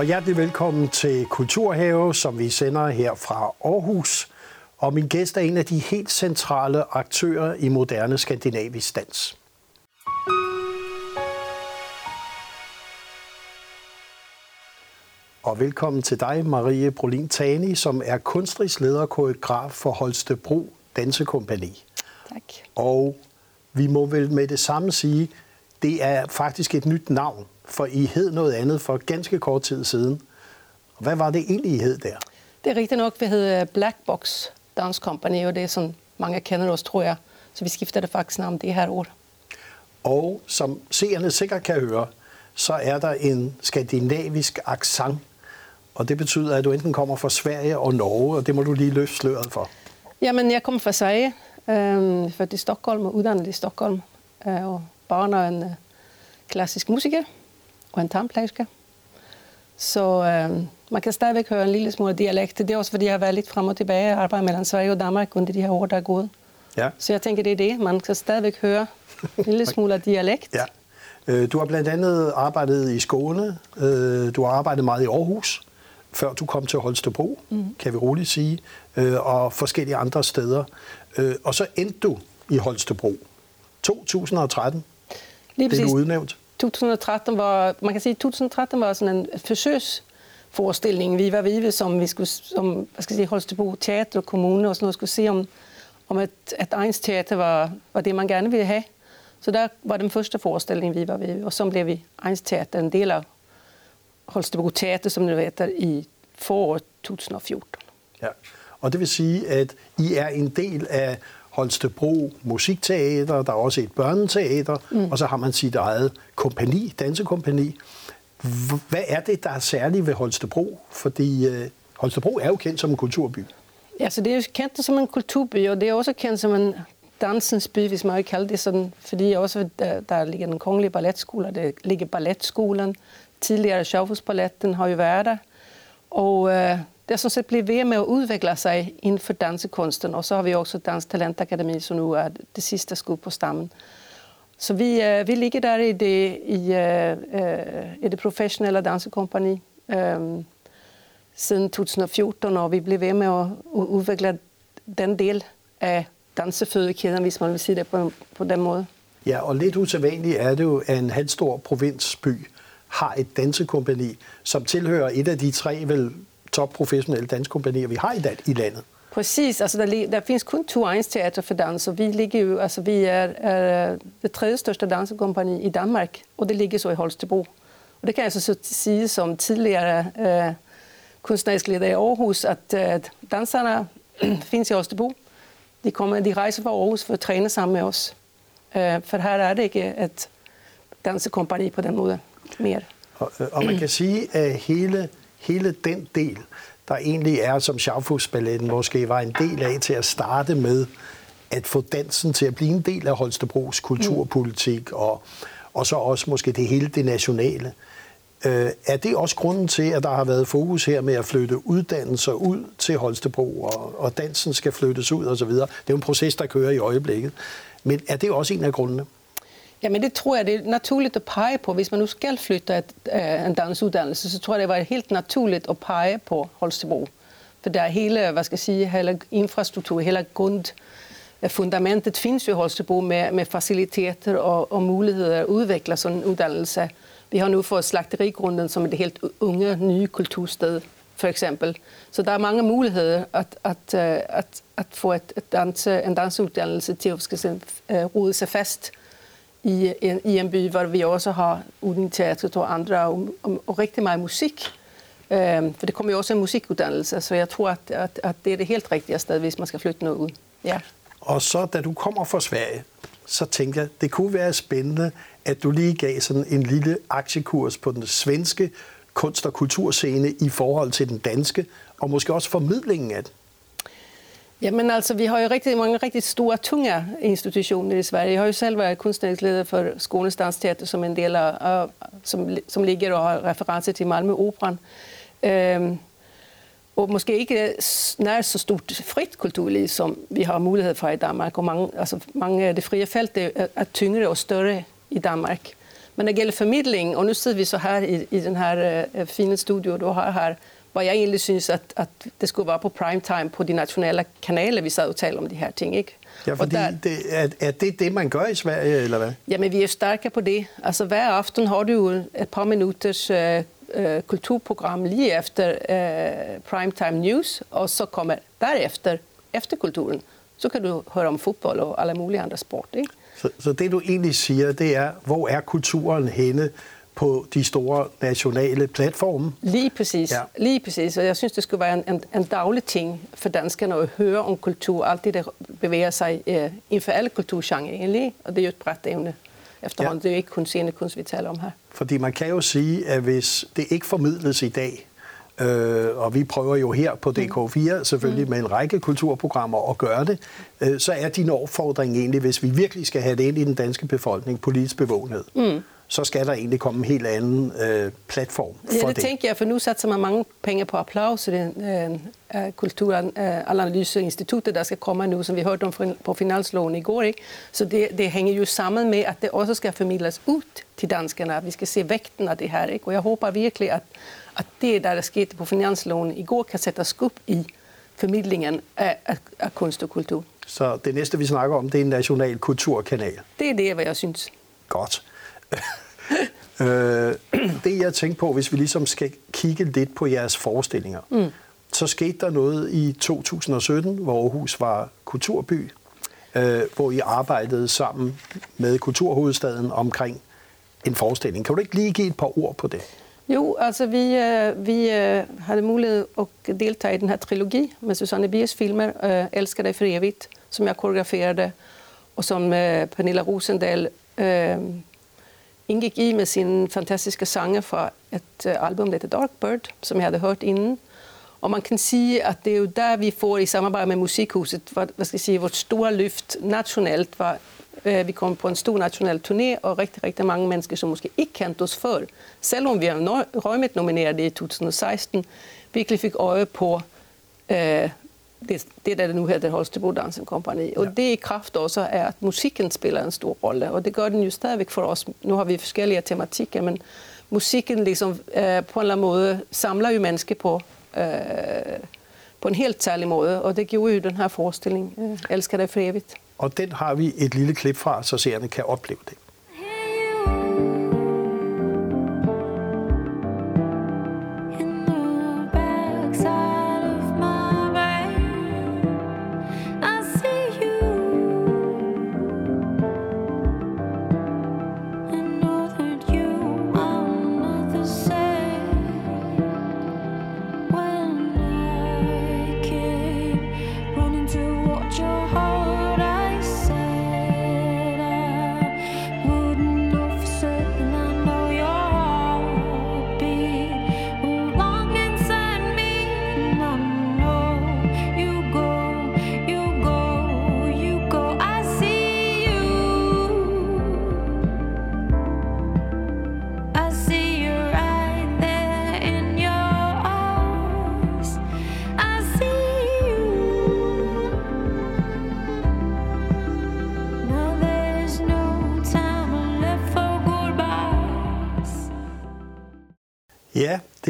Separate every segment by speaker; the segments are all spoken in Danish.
Speaker 1: og hjertelig velkommen til Kulturhave, som vi sender her fra Aarhus. Og min gæst er en af de helt centrale aktører i moderne skandinavisk dans. Og velkommen til dig, Marie Brolin Tani, som er kunstnerisk leder og koreograf for Holstebro Dansekompani.
Speaker 2: Tak.
Speaker 1: Og vi må vel med det samme sige, det er faktisk et nyt navn, for I hed noget andet for ganske kort tid siden. Hvad var det egentlig, I hed der?
Speaker 2: Det er rigtigt nok, vi hed Black Box Dance Company, og det er sådan, mange kender os, tror jeg. Så vi skiftede faktisk navn det her år.
Speaker 1: Og som seerne sikkert kan høre, så er der en skandinavisk accent. Og det betyder, at du enten kommer fra Sverige og Norge, og det må du lige løfte sløret for.
Speaker 2: Jamen, jeg kommer fra Sverige, øh, født i Stockholm og uddannet i Stockholm. Øh, og barn af en øh, klassisk musiker og en tandplejerske. Så øh, man kan stadigvæk høre en lille smule dialekt. Det er også, fordi jeg har været lidt frem og tilbage og arbejdet mellem Sverige og Danmark under de her år, der er gået.
Speaker 1: Ja.
Speaker 2: Så jeg tænker, det er det. Man kan stadigvæk høre en lille smule dialekt.
Speaker 1: Ja. Øh, du har blandt andet arbejdet i Skåne. Øh, du har arbejdet meget i Aarhus, før du kom til Holstebro, mm. kan vi roligt sige, og forskellige andre steder. Og så endte du i Holstebro. 2013 Lige præcis. blev udnævnt.
Speaker 2: 2013 var, man kan sige, 2013 var sådan en forsøgsforestilling, vi var vive, som vi skulle, som, hvad skal jeg sige, Holstebro Teater og Kommune og sådan noget, skulle se om, om at, at Eins Teater var, var det, man gerne ville have. Så der var den første forestilling, vi var ved, og så blev vi Eins Teater, en del af Holstebro Teater, som det heter, i foråret 2014.
Speaker 1: Ja, og det vil sige, at I er en del af Holstebro Musikteater, der er også et børneteater, mm. og så har man sit eget kompani, dansekompani. Hvad er det, der er særligt ved Holstebro? Fordi øh, Holstebro er jo kendt som en kulturby.
Speaker 2: Ja, så det er jo kendt som en kulturby, og det er også kendt som en dansens by, hvis man ikke kalder det sådan, fordi også der, der ligger den kongelige balletskole, der ligger balletskolen, tidligere Schaufelsballetten har jo været der, og øh, det er sådan set blevet ved med at udvikle sig inden for dansekunsten, og så har vi også Dansk Talentakademi, som nu er det sidste skud på stammen. Så vi, øh, vi ligger der i det, i, øh, øh i det professionelle dansekompani øh, siden 2014, og vi bliver ved med at udvikle den del af dansefødekæden, hvis man vil sige det på, på den måde.
Speaker 1: Ja, og lidt usædvanligt er det jo, at en halvstor provinsby har et dansekompani, som tilhører et af de tre vel topprofessionelle danskompanier, vi har i, i landet.
Speaker 2: Præcis, altså der, der findes kun to teater for dans, og vi ligger jo, altså vi er, er det tredje største dansekompani i Danmark, og det ligger så i Holstebro. Og det kan jeg så sige som tidligere øh, kunstnerisk leder i Aarhus, at øh, danserne findes i Holstebro. De, kommer, de rejser fra Aarhus for at træne sammen med os. Øh, for her er det ikke et dansekompani på den måde mere.
Speaker 1: Og, og man kan sige, at hele hele den del, der egentlig er, som Schaufus-balletten måske var en del af til at starte med, at få dansen til at blive en del af Holstebros kulturpolitik, og, og så også måske det hele det nationale. Øh, er det også grunden til, at der har været fokus her med at flytte uddannelser ud til Holstebro, og, og dansen skal flyttes ud osv.? Det er jo en proces, der kører i øjeblikket. Men er det også en af grundene?
Speaker 2: Ja, men det tror jeg, det er naturligt at pege på. Hvis man nu skal flytte et, uh, en dansutdannelse så tror jeg, det var helt naturligt at pege på Holstebro. For der er hele, hvad skal jeg sige, hele infrastruktur, hele grund, øh, fundamentet findes jo i Holstebro med, med faciliteter og, og muligheder at udvikle sådan en uddannelse. Vi har nu fået slagterigrunden som et helt unge, nye kultursted, for eksempel. Så der er mange muligheder at, at, øh, at, at få et, et danse, en dansuddannelse til at skal sige, øh, rode sig fast i en, i en by, hvor vi også har Udin og andre, og, og, og rigtig meget musik. Um, for det kommer jo også en musikuddannelse, så jeg tror, at, at, at det er det helt rigtige sted, hvis man skal flytte noget ud. Ja.
Speaker 1: Og så, da du kommer fra Sverige, så tænkte jeg, det kunne være spændende, at du lige gav sådan en lille aktiekurs på den svenske kunst- og kulturscene i forhold til den danske, og måske også formidlingen af den.
Speaker 2: Jamen altså, vi har jo rigtig mange rigtig store, tunge institutioner i Sverige. Jeg har jo selv været kunstnerisk for Skånes Dansteater som en del af, som, som ligger og har referencer til Malmö Operan. Ehm, og måske ikke nær så stort frit kulturliv, som vi har mulighed for i Danmark. Og mange, altså mange det frie felt er, er tyngre og større i Danmark. Men når det gælder formidling, og nu sidder vi så her i, i den her uh, fine studio, du har her, hvor jeg egentlig synes, at, at det skulle være på primetime på de nationale kanaler, vi sad og talte om de her ting, ikke?
Speaker 1: Ja, fordi der, det, er, er det det, man gør i Sverige, eller hvad?
Speaker 2: Jamen, vi er stærke på det. Altså, hver aften har du jo et par minutters uh, uh, kulturprogram lige efter uh, primetime news, og så kommer derefter, efter kulturen, så kan du høre om fodbold og alle mulige andre sport, ikke?
Speaker 1: Så, så det, du egentlig siger, det er, hvor er kulturen henne på de store nationale platforme.
Speaker 2: Lige præcis. Ja. Lige præcis. Og jeg synes, det skulle være en, en, en daglig ting for danskerne at høre om kultur. Alt det, der bevæger sig uh, inden for alle kulturgenre egentlig. Og det er jo et bredt evne efterhånden. Ja. Det er jo ikke kun scenekunst, vi taler om her.
Speaker 1: Fordi man kan jo sige, at hvis det ikke formidles i dag, Øh, og vi prøver jo her på DK4 selvfølgelig mm. med en række kulturprogrammer at gøre det, øh, så er din opfordring egentlig, hvis vi virkelig skal have det ind i den danske befolkning, politisk bevågenhed. Mm så skal der egentlig komme en helt anden øh, platform for
Speaker 2: ja, det. det tænker jeg, for nu satser man mange penge på applaus til den øh, kulturanalyseinstituttet, der skal komme nu, som vi hørte om på finansloven i går. Ikke? Så det, det hænger jo sammen med, at det også skal formidles ud til danskerne, at vi skal se vægten af det her. Ikke? Og jeg håber virkelig, at, at det, der er sket på finansloven i går, kan sætte skub i formidlingen af, af, af kunst og kultur.
Speaker 1: Så det næste, vi snakker om, det er en national kulturkanal.
Speaker 2: Det er det, hvad jeg synes.
Speaker 1: Godt. øh, det jeg tænkte på, hvis vi ligesom skal kigge lidt på jeres forestillinger, mm. så skete der noget i 2017, hvor Aarhus var kulturby, øh, hvor I arbejdede sammen med Kulturhovedstaden omkring en forestilling. Kan du ikke lige give et par ord på det?
Speaker 2: Jo, altså vi, øh, vi øh, havde mulighed at deltage i den her trilogi med Susanne Biers filmer, øh, Elsker dig for evigt, som jeg koreograferede, og som øh, Pernilla Rosendal øh, indgik i med sin fantastiske sange fra et øh, album, der hedder Dark Bird, som jeg havde hørt inden. Og man kan sige, at det er jo der, vi får i samarbejde med Musikhuset, hvad, hvad skal jeg sige, vores store løft nationalt var, øh, vi kom på en stor national turné, og rigtig, rigtig mange mennesker, som måske ikke kendte os før, selvom vi har røgmet nomineret i 2016, virkelig fik øje på øh, det, det der nu hedder Holstebro Dancing Company. Og ja. det i kraft også er, at musikken spiller en stor rolle, og det gør den jo stadigvæk for os. Nu har vi forskellige tematikker, men musikken ligesom, øh, på en eller anden måde samler jo mennesker på, øh, på en helt særlig måde, og det gjorde jo den her forestilling, øh, Elsker dig for evigt.
Speaker 1: Og den har vi et lille klip fra, så seerne kan opleve det.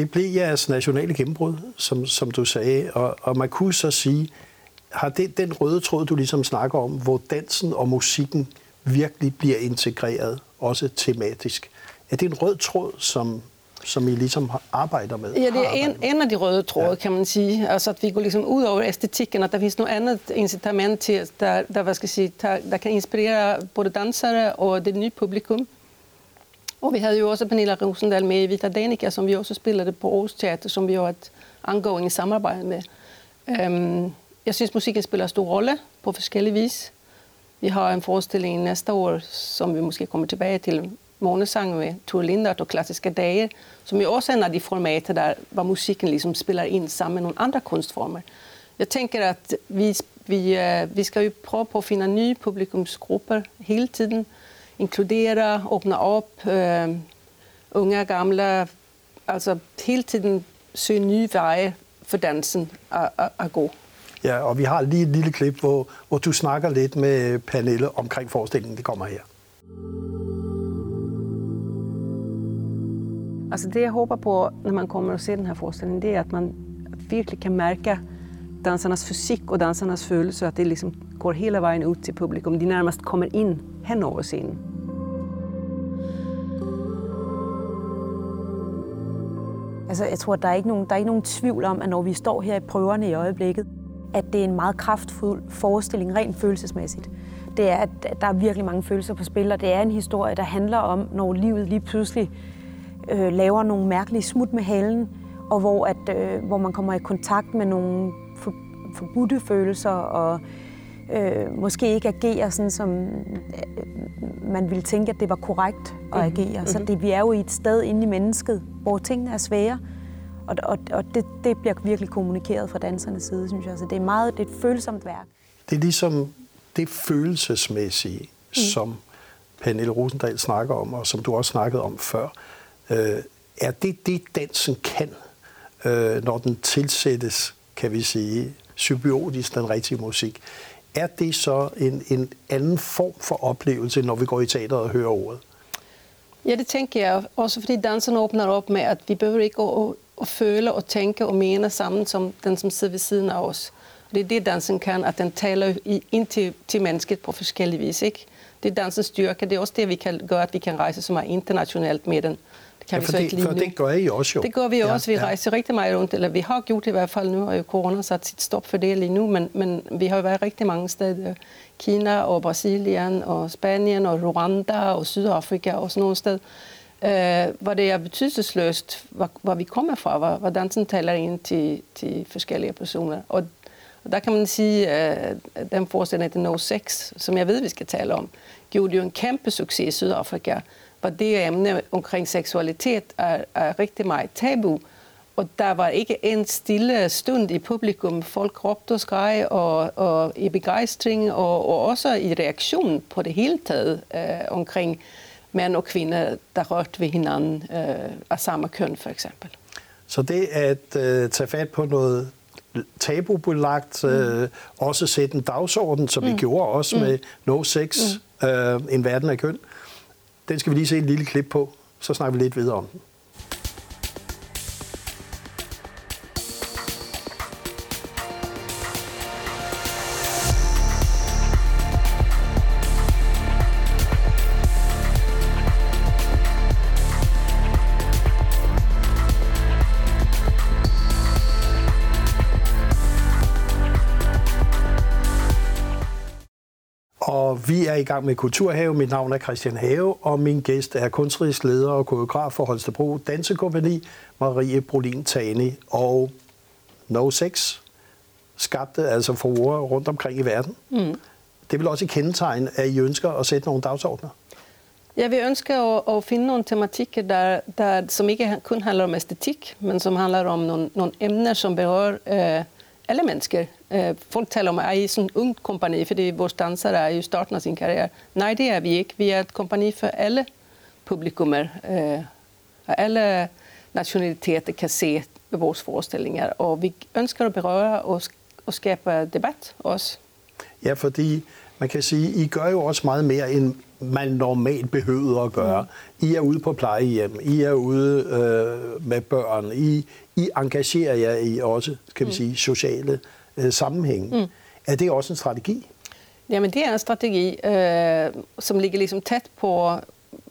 Speaker 1: Det blev jeres nationale gennembrud, som, som du sagde. Og, og man kunne så sige, har det den røde tråd, du ligesom snakker om, hvor dansen og musikken virkelig bliver integreret, også tematisk. Er det en rød tråd, som, som I ligesom arbejder med?
Speaker 2: Ja, det er en, en af de røde tråde, ja. kan man sige. Altså, at vi går ligesom ud over æstetikken, at der findes noget andet incitament til, der, der, hvad skal jeg sige, der, der kan inspirere både dansere og det nye publikum. Og vi havde jo også Pernilla Rosendal med i Vita Danica, som vi også spillede på Aarhus Teater, som vi har et ongoing samarbejde med. Ehm, um, jeg synes, musikken spiller en stor rolle på forskellige vis. Vi har en forestilling næste år, som vi måske kommer tilbage til, Månesang med Tor Lindert og klassiske dage, som jo også er en af de formater, der, hvor musikken ligesom spiller ind sammen med nogle andre kunstformer. Jeg tænker, at vi, vi, eh, vi skal jo prøve på at finde nye publikumsgrupper hele tiden, inkludere, åbne op, øh, unge og gamle, altså hele tiden søge nye veje for dansen at, at, at gå.
Speaker 1: Ja, og vi har lige et lille klip, hvor, hvor du snakker lidt med Pernille omkring forestillingen. Det kommer her.
Speaker 2: Altså det jeg håber på, når man kommer og ser den her forestilling, det er, at man virkelig kan mærke dansarnas fysik og dansarnas følelse, at det liksom går hele vejen ud til publikum. De nærmest kommer ind hen over scenen.
Speaker 3: Altså, jeg tror, der er, ikke nogen, der er ikke nogen tvivl om, at når vi står her i prøverne i øjeblikket, at det er en meget kraftfuld forestilling, rent følelsesmæssigt. Det er, at der er virkelig mange følelser på spil, og det er en historie, der handler om, når livet lige pludselig øh, laver nogle mærkelige smut med halen, og hvor, at, øh, hvor man kommer i kontakt med nogle for, forbudte følelser, og øh, måske ikke agerer sådan, som øh, man ville tænke, at det var korrekt at mhm. agere. Mm-hmm. Så det, vi er jo i et sted inde i mennesket, hvor tingene er svære, og, og, og det, det bliver virkelig kommunikeret fra dansernes side, synes jeg. Så det er meget det er et følsomt værk.
Speaker 1: Det er ligesom det følelsesmæssige, mm. som Pernille Rosendal snakker om, og som du også snakkede om før. Øh, er det det, dansen kan, øh, når den tilsættes, kan vi sige, symbiotisk den rigtige musik? Er det så en, en anden form for oplevelse, når vi går i teateret og hører ordet?
Speaker 2: Ja, det tænker jeg. Også fordi dansen åbner op med, at vi behøver ikke at, at føle og tænke og mene sammen som den, som sidder ved siden af os. Og det er det, dansen kan, at den taler ind til, til mennesket på forskellige vis. Ikke? Det er dansens styrke. Det er også det, vi kan gøre, at vi kan rejse så meget internationalt med den.
Speaker 1: Det kan ja, vi så ikke lige for nu. det gør I også jo.
Speaker 2: Det gør vi ja, også. Vi ja. rejser rigtig meget rundt, eller vi har gjort det i hvert fald nu, og corona sat sit stop for det lige nu, men, men vi har jo været rigtig mange steder. Kina og Brasilien og Spanien og Rwanda og Sydafrika og sådan nogle steder. Uh, hvor det er betydelsesløst, hvor, hvor vi kommer fra, hvor, hvor dansen taler ind til, til forskellige personer. Og, og der kan man sige, at uh, den forestilling, den No 6, som jeg ved, vi skal tale om, gjorde jo en kæmpe succes i Sydafrika, hvor det emne omkring seksualitet er, er rigtig meget tabu. Og der var ikke en stille stund i publikum. Folk råbte og skreg og, og i begejstring og, og også i reaktion på det hele taget øh, omkring mænd og kvinder, der rørte ved hinanden øh, af samme køn for eksempel.
Speaker 1: Så det at øh, tage fat på noget tabubelagt, øh, mm. også sætte en dagsorden, som mm. vi gjorde også mm. med No Sex, mm. øh, en verden af køn, den skal vi lige se et lille klip på, så snakker vi lidt videre om den. Vi er i gang med Kulturhave. Mit navn er Christian Have, og min gæst er kunstnerisk leder og koreograf for Holstebro Dansekompagni, Marie Brolin Tani. Og No Sex skabte altså forure rundt omkring i verden. Mm. Det vil også kendetegn, at I ønsker at sætte nogle dagsordner.
Speaker 2: Ja, vi ønsker at, at finde nogle tematikker, der, der, som ikke kun handler om æstetik, men som handler om nogle, nogle emner, som berører øh, alle mennesker. Eh, folk taler om, at I er sådan ungt kompani, fordi vores dansere er i starten af sin karriere. Nej, det er vi ikke. Vi er et kompani for alle publikummer. Eh, og alle nationaliteter kan se vores forestillinger, og vi ønsker at berøre og, och skabe debat også.
Speaker 1: Ja, fordi man kan sige, I gør jo også meget mere, end man normalt behøver at gøre. I er ude på plejehjem, I er ude øh, med børn, I, I engagerer jer i også, skal vi mm. sige, sociale øh, sammenhæng. Mm. Er det også en strategi?
Speaker 2: Jamen, det er en strategi, øh, som ligger ligesom tæt på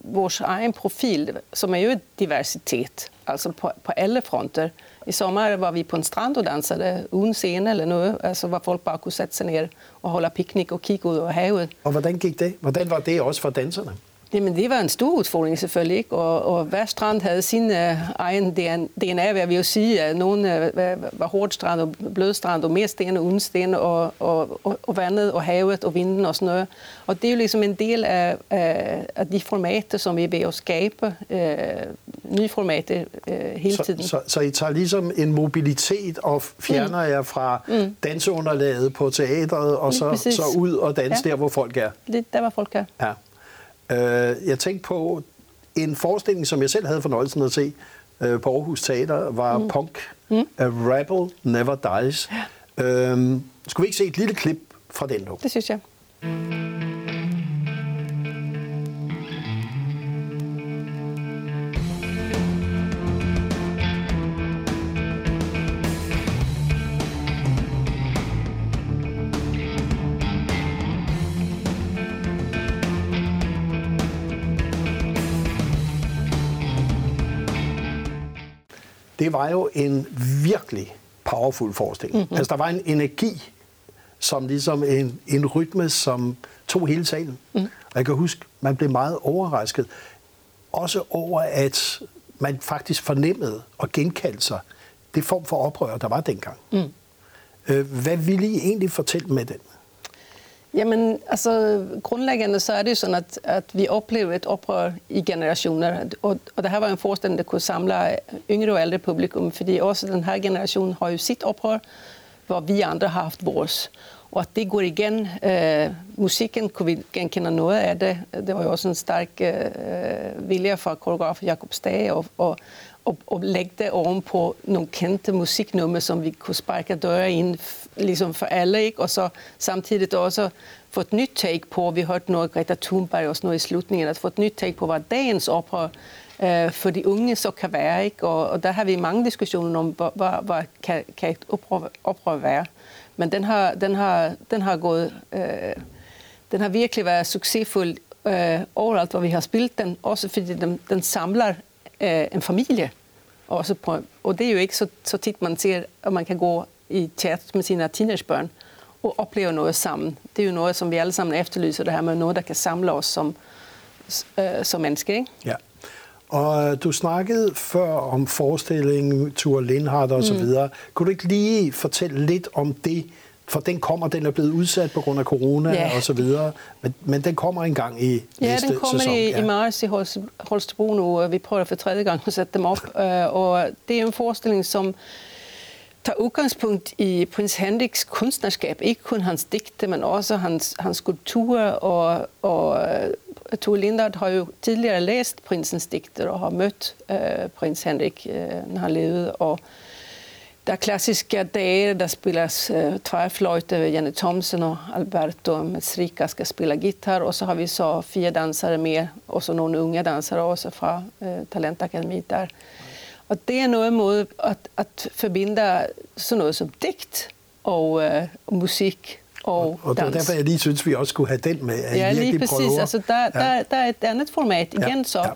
Speaker 2: vores egen profil, som er jo diversitet, altså på, på alle fronter. I sommer var vi på en strand og dansede uden scene eller nu, altså hvor folk bare kunne sætte sig ned og holde piknik og kigge ud over havet.
Speaker 1: Og hvordan gik det? Hvordan var det også for danserne?
Speaker 2: Jamen, det var en stor udfordring selvfølgelig, ikke? Og, og hver strand havde sin uh, egen DNA, hvad vi jo sige. At nogle uh, var hårdt strand og blød strand, og mere sten og uden sten, og, og, og, og vandet og havet og vinden og sådan noget. Og det er jo ligesom en del af, af, af de formater, som vi er ved at skabe. Uh, nye formater uh, hele
Speaker 1: så,
Speaker 2: tiden.
Speaker 1: Så, så I tager ligesom en mobilitet og fjerner mm. jer fra mm. danseunderlaget på teatret, og så, så ud og danse ja. der, hvor folk er?
Speaker 2: Det der, hvor folk er.
Speaker 1: Ja. Øh, jeg tænkte på en forestilling, som jeg selv havde fornøjelsen at se øh, på Aarhus Teater, var mm. Punk. Mm. A Rebel Never Dies. Ja. Øhm, skulle vi ikke se et lille klip fra den nu?
Speaker 2: Det synes jeg.
Speaker 1: Det var jo en virkelig powerful forestilling. Mm-hmm. Altså, der var en energi, som ligesom en, en rytme, som tog hele salen. Mm. Og jeg kan huske, man blev meget overrasket. Også over, at man faktisk fornemmede og genkaldte sig det form for oprør, der var dengang. Mm. Hvad ville I egentlig fortælle med den?
Speaker 2: Jamen, altså grundlæggende så er det sådan, at, at vi oplever et oprør i generationer. Og, og det her var en forestilling, der kunne samle yngre og ældre publikum, fordi også den her generation har jo sit oprør, hvor vi andre har haft vores. Og at det går igen. Øh, musikken kunne vi genkende noget af det. Det var jo også en stærk øh, vilje fra koreograf Jakob Stage og, og, og, og lægge det ovenpå nogle kendte musiknumre, som vi kunne sparke døre ind ligesom for alle, ikke? og så samtidig også få et nyt take på, vi hørte noget Greta Thunberg også noget i slutningen, at få et nyt take på, hvad dagens oprør øh, for de unge så kan være. Ikke? Og, og der har vi mange diskussioner om, hvad, hvad, hvad kan, kan et oprør, oprør være. Men den har, den har, den har gået... Øh, den har virkelig været succesfuld øh, overalt, hvor vi har spillet den, også fordi den, den samler øh, en familie. Også på, og det er jo ikke så, så tit, man ser, at man kan gå i teater med sine teenagebørn og opleve noget sammen. Det er jo noget, som vi alle sammen efterlyser, det her med noget, der kan samle os som, øh, som mennesker. Ikke?
Speaker 1: Ja. Og øh, du snakkede før om forestillingen, Ture Lindhardt og så mm. videre. Kunne du ikke lige fortælle lidt om det? For den kommer, den er blevet udsat på grund af corona ja. og så videre. Men, men den kommer engang i
Speaker 2: ja,
Speaker 1: næste
Speaker 2: den kommer
Speaker 1: sæson.
Speaker 2: I, ja. i marts i Holstebro nu, og vi prøver for tredje gang at sætte dem op. Øh, og det er en forestilling, som tager udgangspunkt i prins Henriks kunstnerskab. Ikke kun hans digte, men også hans, hans skulpturer. Og, og uh, Tove Lindhardt har jo tidligere læst prinsens digter og har mødt uh, prins Henrik, uh, når han levede. Og der er klassiske dage, der spilles uh, tværfløjte. Janne Thomsen og Alberto Mesrika skal spille guitar. Og så har vi så fire dansere med, og så nogle unge dansere også fra uh, Talentakademiet der. Og det er noget måde at, at forbinde sådan noget som digt og, øh, og musik og,
Speaker 1: og,
Speaker 2: dans.
Speaker 1: derfor jeg lige synes, vi også skulle have den med.
Speaker 2: At ja, lige præcis. Prøver. Altså, der, ja. der, der er et andet format igen ja. så, ja.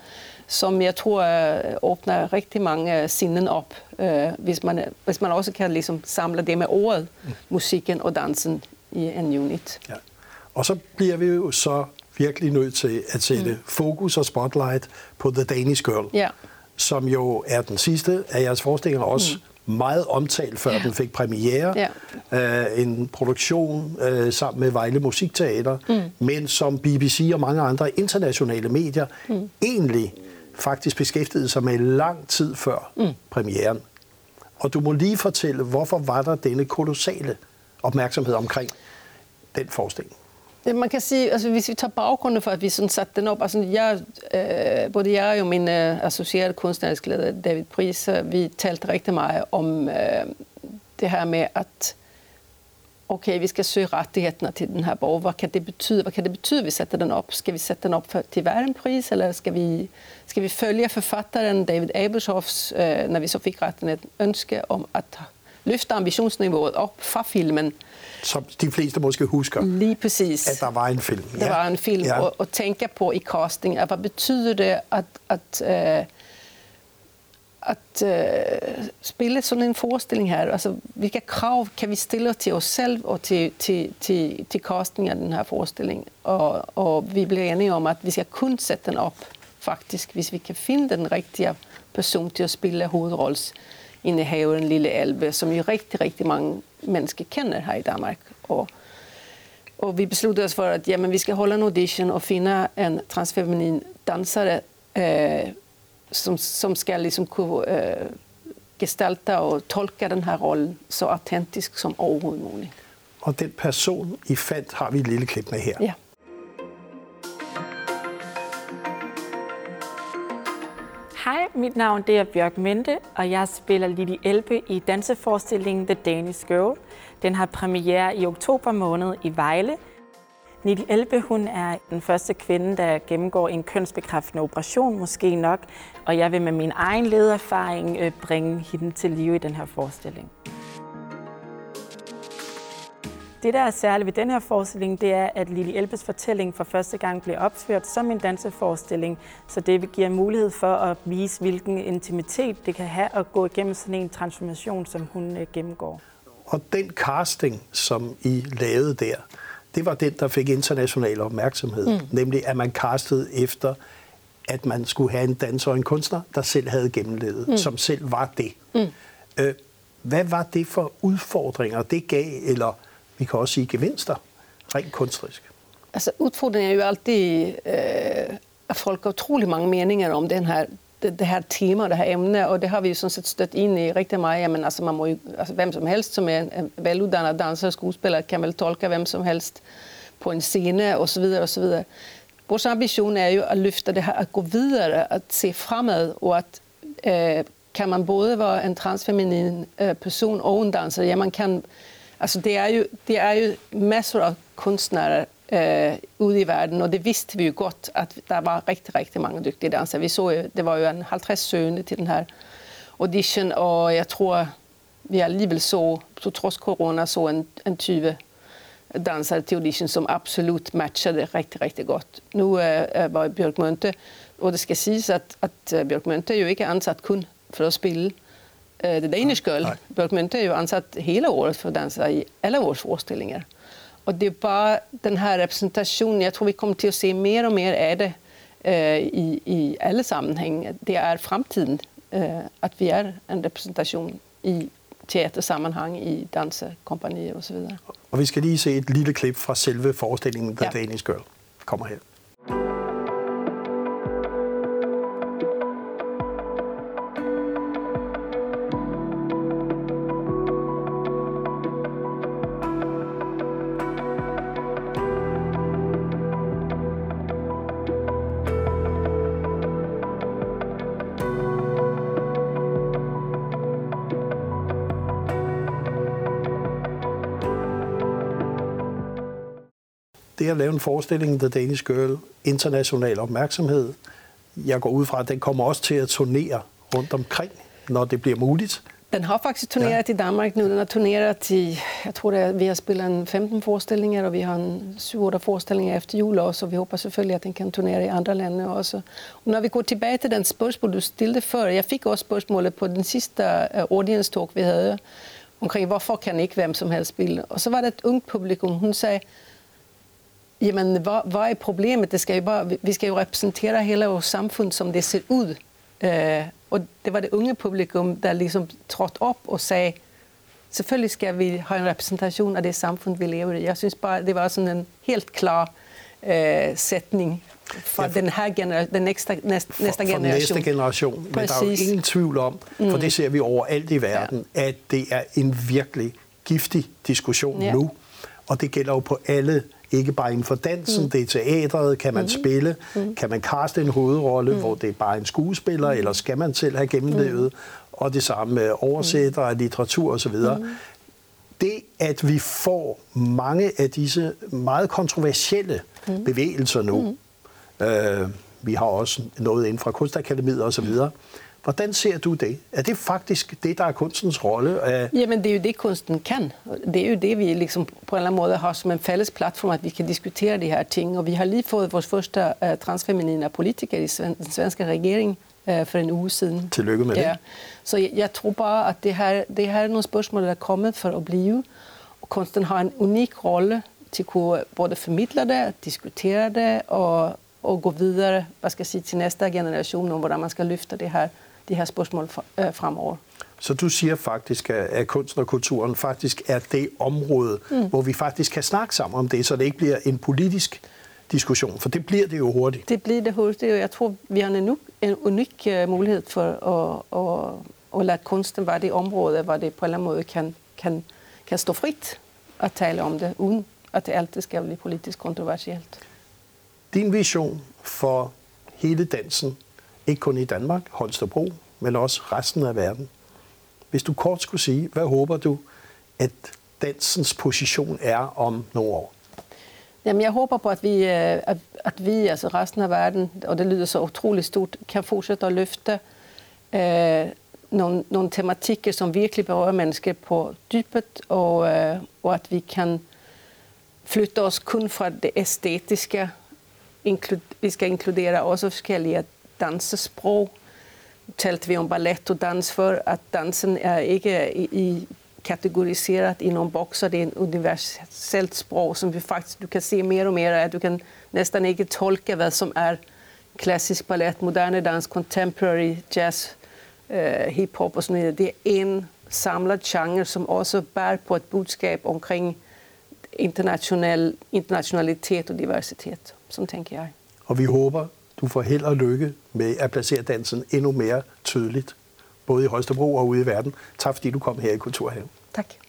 Speaker 2: Som jeg tror øh, åbner rigtig mange sinnen op, øh, hvis, man, hvis man også kan ligesom samle det med ordet, mm. musikken og dansen i en unit. Ja.
Speaker 1: Og så bliver vi jo så virkelig nødt til at sætte mm. fokus og spotlight på The Danish Girl. Ja som jo er den sidste af jeres forestillinger, også mm. meget omtalt, før ja. den fik premiere. Ja. Uh, en produktion uh, sammen med Vejle Musikteater, mm. men som BBC og mange andre internationale medier mm. egentlig faktisk beskæftigede sig med lang tid før mm. premieren. Og du må lige fortælle, hvorfor var der denne kolossale opmærksomhed omkring den forestilling?
Speaker 2: Man kan sige, altså hvis vi tager baggrunden for, at vi sådan satte den op, altså jeg, øh, både jeg og min øh, associerede kunstneriske leder, David Pris, vi talte rigtig meget om øh, det her med, at okay, vi skal søge rettighederne til den her bog. Hvad kan det betyde? Hvad kan det betyde, at vi sætter den op? Skal vi sætte den op for, til hver en pris, eller skal vi, skal vi følge forfatteren David Abelshoffs, øh, når vi så fik retten et ønske om at løfte ambitionsniveauet op fra filmen,
Speaker 1: som de fleste måske husker,
Speaker 2: Lige præcis.
Speaker 1: at der var en film.
Speaker 2: Der ja. var en film, ja. og, og tænke på i casting, at hvad betyder det at, at, uh, at uh, spille sådan en forestilling her? Altså, hvilke krav kan vi stille til os selv og til, til, til, til casting af den her forestilling? Og, og vi blev enige om, at vi skal kun sætte den op, faktisk, hvis vi kan finde den rigtige person til at spille hovedrolls indehaveren Lille Alve, som jo rigtig, rigtig mange mennesker kender her i Danmark. Og, og vi besluttede os for, at jamen, vi skal holde en audition og finde en transfeminin dansare, øh, eh, som, som skal ligesom kunne øh, gestalta og tolke den her rolle så autentisk som overhovedet muligt.
Speaker 1: Og den person, I fandt, har vi et lille klip med her.
Speaker 2: Ja.
Speaker 4: Hej, mit navn det er Bjørk Mente, og jeg spiller Lili Elbe i danseforestillingen The Danish Girl. Den har premiere i oktober måned i Vejle. Lili Elbe hun er den første kvinde, der gennemgår en kønsbekræftende operation, måske nok, og jeg vil med min egen ledererfaring øh, bringe hende til live i den her forestilling. Det, der er særligt ved den her forestilling, det er, at Lili Elbes fortælling for første gang bliver opført som en danseforestilling, så det giver mulighed for at vise, hvilken intimitet det kan have at gå igennem sådan en transformation, som hun øh, gennemgår.
Speaker 1: Og den casting, som I lavede der, det var den, der fik international opmærksomhed. Mm. Nemlig, at man castede efter, at man skulle have en danser og en kunstner, der selv havde gennemlevet, mm. som selv var det. Mm. Øh, hvad var det for udfordringer, det gav, eller vi kan også sige gevinster, rent kunstrisk?
Speaker 2: Altså, udfordringen er jo altid, øh, at folk har utrolig mange meninger om den her det, det her tema, det her emne, og det har vi jo sådan set stødt ind i rigtig meget. Jamen, altså, man må jo, altså, hvem som helst, som er en veluddannet danser og skuespiller, kan vel tolke hvem som helst på en scene, og så videre, og så videre. Vores ambition er jo at løfte det her, at gå videre, at se fremad, og at øh, kan man både være en transfeminin øh, person og en danser. Ja, man kan, altså det, er jo, det er jo masser af kunstnere øh, ude i verden, og det vidste vi jo godt, at der var rigtig, rigtig mange dygtige dansere. Vi så jo, det var jo en 50 søgende til den her audition, og jeg tror, vi alligevel så, så trods corona, så en, en 20 dansare till audition som absolut matchade riktigt, riktigt gott. Nu äh, var Björk Mönte, och det ska sägas att, att uh, Björk Mönte är ju inte ansatt kun för att spela uh, The Danish Girl. Nej. Björk Mönte är ju ansatt hela året för att dansa i alla våra föreställningar. Och det är bara den här representationen, jag tror vi kommer till att se mer och mer av det uh, i, i alla sammanhang. Det är framtiden, uh, att vi är en representation i teatersammanhang, i dansekompanier och så vidare.
Speaker 1: Og vi skal lige se et lille klip fra selve forestillingen The ja. Danish Girl. Kommer her. Det at lave en forestilling, The Danish Girl, international opmærksomhed. Jeg går ud fra, at den kommer også til at turnere rundt omkring, når det bliver muligt.
Speaker 2: Den har faktisk turneret ja. i Danmark nu. Den har turneret i, jeg tror det er, vi har spillet en 15 forestillinger, og vi har en 7-8 forestillinger efter jul også, og vi håber selvfølgelig, at den kan turnere i andre lande også. Og når vi går tilbage til den spørgsmål, du stillede før, jeg fik også spørgsmålet på den sidste uh, audience talk, vi havde, omkring hvorfor kan ikke hvem som helst spille. Og så var der et ungt publikum, hun sagde, Jamen, hvad, hvad er problemet? Det skal jo bare, vi skal jo repræsentere hele vores samfund, som det ser ud. Uh, og det var det unge publikum, der ligesom trådte op og sagde, selvfølgelig skal vi have en repræsentation af det samfund, vi lever i. Jeg synes bare, det var sådan en helt klar uh, sætning for ja, den her genera- den næste, næste,
Speaker 1: for,
Speaker 2: næste
Speaker 1: generation. For næste generation. Men Præcis. der er jo ingen tvivl om, for mm. det ser vi overalt i verden, ja. at det er en virkelig giftig diskussion ja. nu. Og det gælder jo på alle ikke bare inden for dansen, mm. det er teatret, kan man mm. spille, mm. kan man kaste en hovedrolle, mm. hvor det er bare en skuespiller, mm. eller skal man selv have gennemlevet, mm. og det samme med oversætter mm. litteratur osv. Mm. Det, at vi får mange af disse meget kontroversielle mm. bevægelser nu, mm. øh, vi har også noget inden fra Kunstakademiet osv., Hvordan ser du det? Er det faktisk det, der er kunstens rolle?
Speaker 2: Jamen, det er jo det, kunsten kan. Det er jo det, vi liksom på en eller anden måde har som en fælles platform, at vi kan diskutere de her ting. Og vi har lige fået vores første uh, transfeminine politiker i den svenske regering uh, for en uge siden.
Speaker 1: Tillykke med ja. det.
Speaker 2: Så jeg, jeg tror bare, at det her, det her er nogle spørgsmål, der er kommet for at blive. Og kunsten har en unik rolle til at kunne både formidle det, diskutere det og, og gå videre hvad skal jeg sige, til næste generation om, hvordan man skal løfte det her de her spørgsmål øh, fremover.
Speaker 1: Så du siger faktisk, at kunsten og kulturen faktisk er det område, mm. hvor vi faktisk kan snakke sammen om det, så det ikke bliver en politisk diskussion, for det bliver det jo hurtigt.
Speaker 2: Det bliver det hurtigt, og jeg tror, vi har en, en unik uh, mulighed for at, at, at lade kunsten være det område, hvor det på en eller anden måde kan, kan, kan stå frit at tale om det, uden at det altid skal blive politisk kontroversielt.
Speaker 1: Din vision for hele dansen ikke kun i Danmark, Holstebro, men også resten af verden. Hvis du kort skulle sige, hvad håber du, at dansens position er om nogle år?
Speaker 2: Jamen, jeg håber på, at vi, øh, at, at vi, altså resten af verden, og det lyder så utroligt stort, kan fortsætte at løfte øh, nogle, nogle tematikker, som virkelig berører mennesker på dybet, og, øh, og at vi kan flytte os kun fra det æstetiske. Vi skal inkludere også forskellige dansesprog. Talte vi om ballet og dans for, at dansen er ikke i, kategoriseret i nogle bokser. Det er en universelt sprog, som vi faktisk du kan se mere og mere af. Du kan næsten ikke tolke, hvad som er klassisk ballet, moderne dans, contemporary jazz, uh, hip-hop og sådan noget. Det er en samlet genre, som også bærer på et budskab omkring international, internationalitet og diversitet, som tænker jeg.
Speaker 1: Og vi håber, du får held og lykke med at placere dansen endnu mere tydeligt, både i Holstebro og ude i verden. Tak fordi du kom her i Kulturhaven.
Speaker 2: Tak.